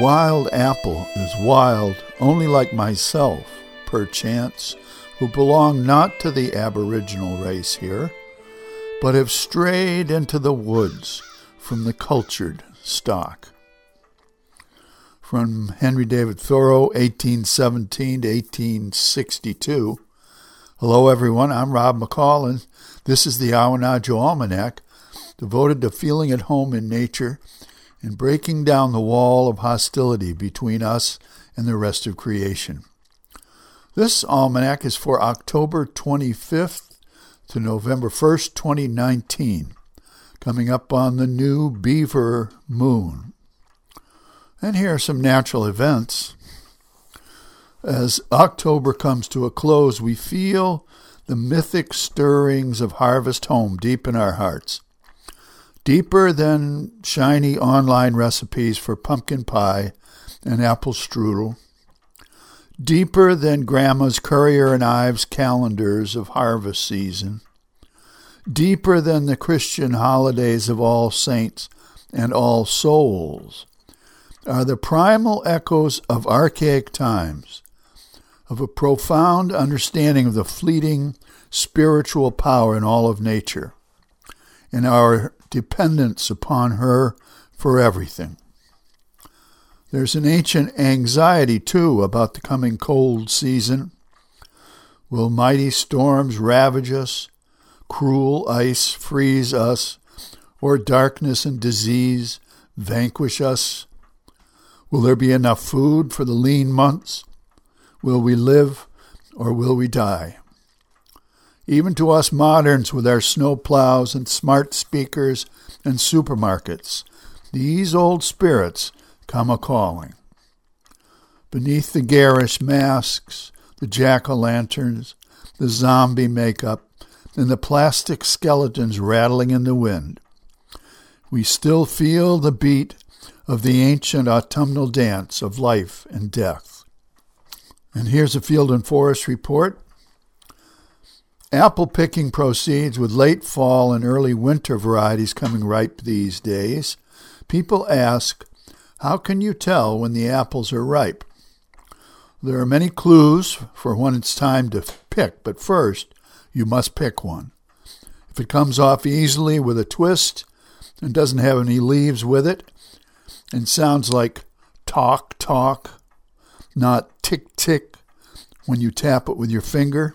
Wild apple is wild only like myself, perchance, who belong not to the aboriginal race here, but have strayed into the woods from the cultured stock. From Henry David Thoreau, 1817 to 1862. Hello, everyone. I'm Rob McCall, and this is the Awanadjo Almanack, devoted to feeling at home in nature and breaking down the wall of hostility between us and the rest of creation. This almanac is for October 25th to November 1st, 2019, coming up on the new beaver moon. And here are some natural events. As October comes to a close, we feel the mythic stirrings of Harvest Home deep in our hearts. Deeper than shiny online recipes for pumpkin pie and apple strudel. Deeper than Grandma's Currier and Ives calendars of harvest season. Deeper than the Christian holidays of All Saints and All Souls are the primal echoes of archaic times, of a profound understanding of the fleeting spiritual power in all of nature, in our dependence upon her for everything. There's an ancient anxiety, too, about the coming cold season. Will mighty storms ravage us, cruel ice freeze us, or darkness and disease vanquish us? Will there be enough food for the lean months? Will we live or will we die? Even to us moderns with our snow plows and smart speakers and supermarkets, these old spirits come a calling. Beneath the garish masks, the jack o' lanterns, the zombie makeup, and the plastic skeletons rattling in the wind, we still feel the beat of the ancient autumnal dance of life and death. And here's a Field and Forest report Apple picking proceeds with late fall and early winter varieties coming ripe these days. People ask, how can you tell when the apples are ripe? There are many clues for when it's time to pick, but first, you must pick one. If it comes off easily with a twist and doesn't have any leaves with it, and sounds like talk, talk, not tick, tick when you tap it with your finger,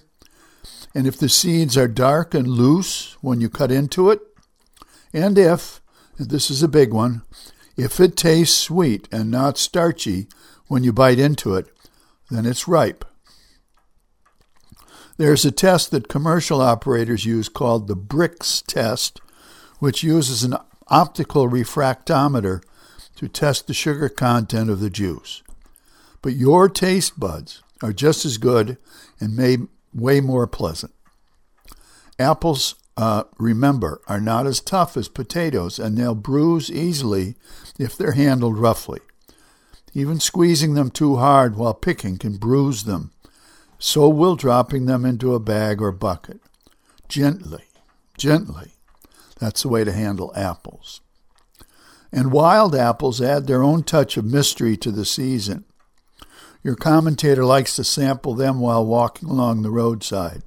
and if the seeds are dark and loose when you cut into it, and if, this is a big one, if it tastes sweet and not starchy when you bite into it, then it's ripe. There's a test that commercial operators use called the Brix test, which uses an optical refractometer to test the sugar content of the juice. But your taste buds are just as good and may way more pleasant. Apples, uh, remember, are not as tough as potatoes, and they'll bruise easily if they're handled roughly. Even squeezing them too hard while picking can bruise them. So will dropping them into a bag or bucket. Gently, gently. That's the way to handle apples. And wild apples add their own touch of mystery to the season. Your commentator likes to sample them while walking along the roadside.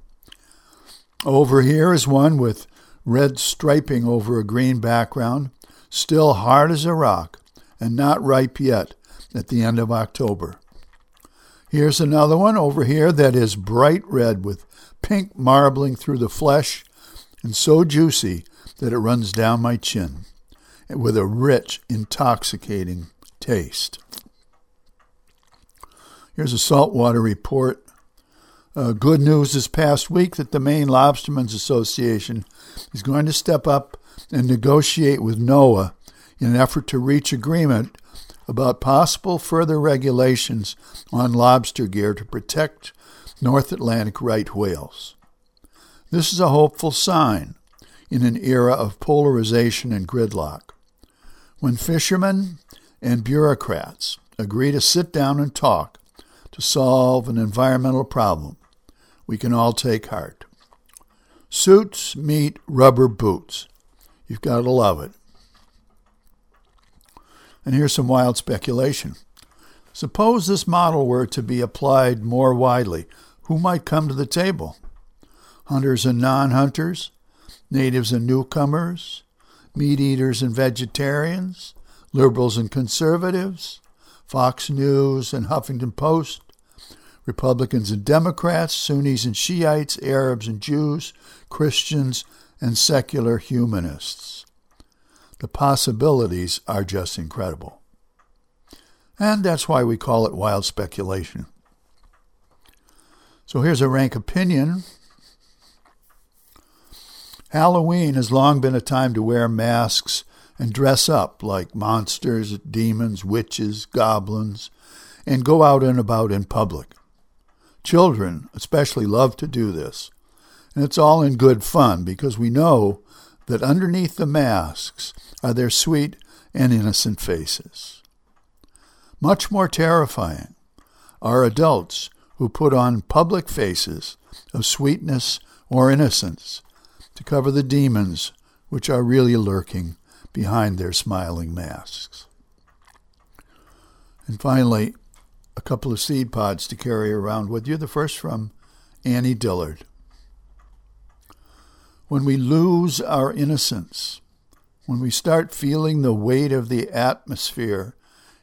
Over here is one with red striping over a green background, still hard as a rock and not ripe yet at the end of October. Here's another one over here that is bright red with pink marbling through the flesh and so juicy that it runs down my chin with a rich, intoxicating taste. Here's a saltwater report. Uh, good news this past week that the Maine Lobstermen's Association is going to step up and negotiate with NOAA in an effort to reach agreement about possible further regulations on lobster gear to protect North Atlantic right whales. This is a hopeful sign in an era of polarization and gridlock. When fishermen and bureaucrats agree to sit down and talk, to solve an environmental problem, we can all take heart. Suits meet rubber boots. You've got to love it. And here's some wild speculation. Suppose this model were to be applied more widely. Who might come to the table? Hunters and non hunters, natives and newcomers, meat eaters and vegetarians, liberals and conservatives, Fox News and Huffington Post, Republicans and Democrats, Sunnis and Shiites, Arabs and Jews, Christians and secular humanists. The possibilities are just incredible. And that's why we call it wild speculation. So here's a rank opinion. Halloween has long been a time to wear masks and dress up like monsters, demons, witches, goblins, and go out and about in public. Children especially love to do this, and it's all in good fun because we know that underneath the masks are their sweet and innocent faces. Much more terrifying are adults who put on public faces of sweetness or innocence to cover the demons which are really lurking behind their smiling masks. And finally, a couple of seed pods to carry around with you. The first from Annie Dillard. When we lose our innocence, when we start feeling the weight of the atmosphere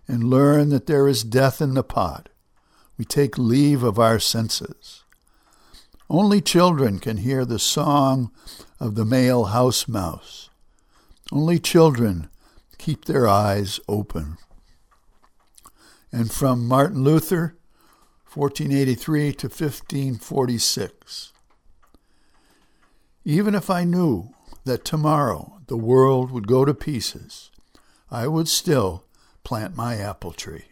and learn that there is death in the pot, we take leave of our senses. Only children can hear the song of the male house mouse. Only children keep their eyes open. And from Martin Luther, 1483 to 1546. Even if I knew that tomorrow the world would go to pieces, I would still plant my apple tree.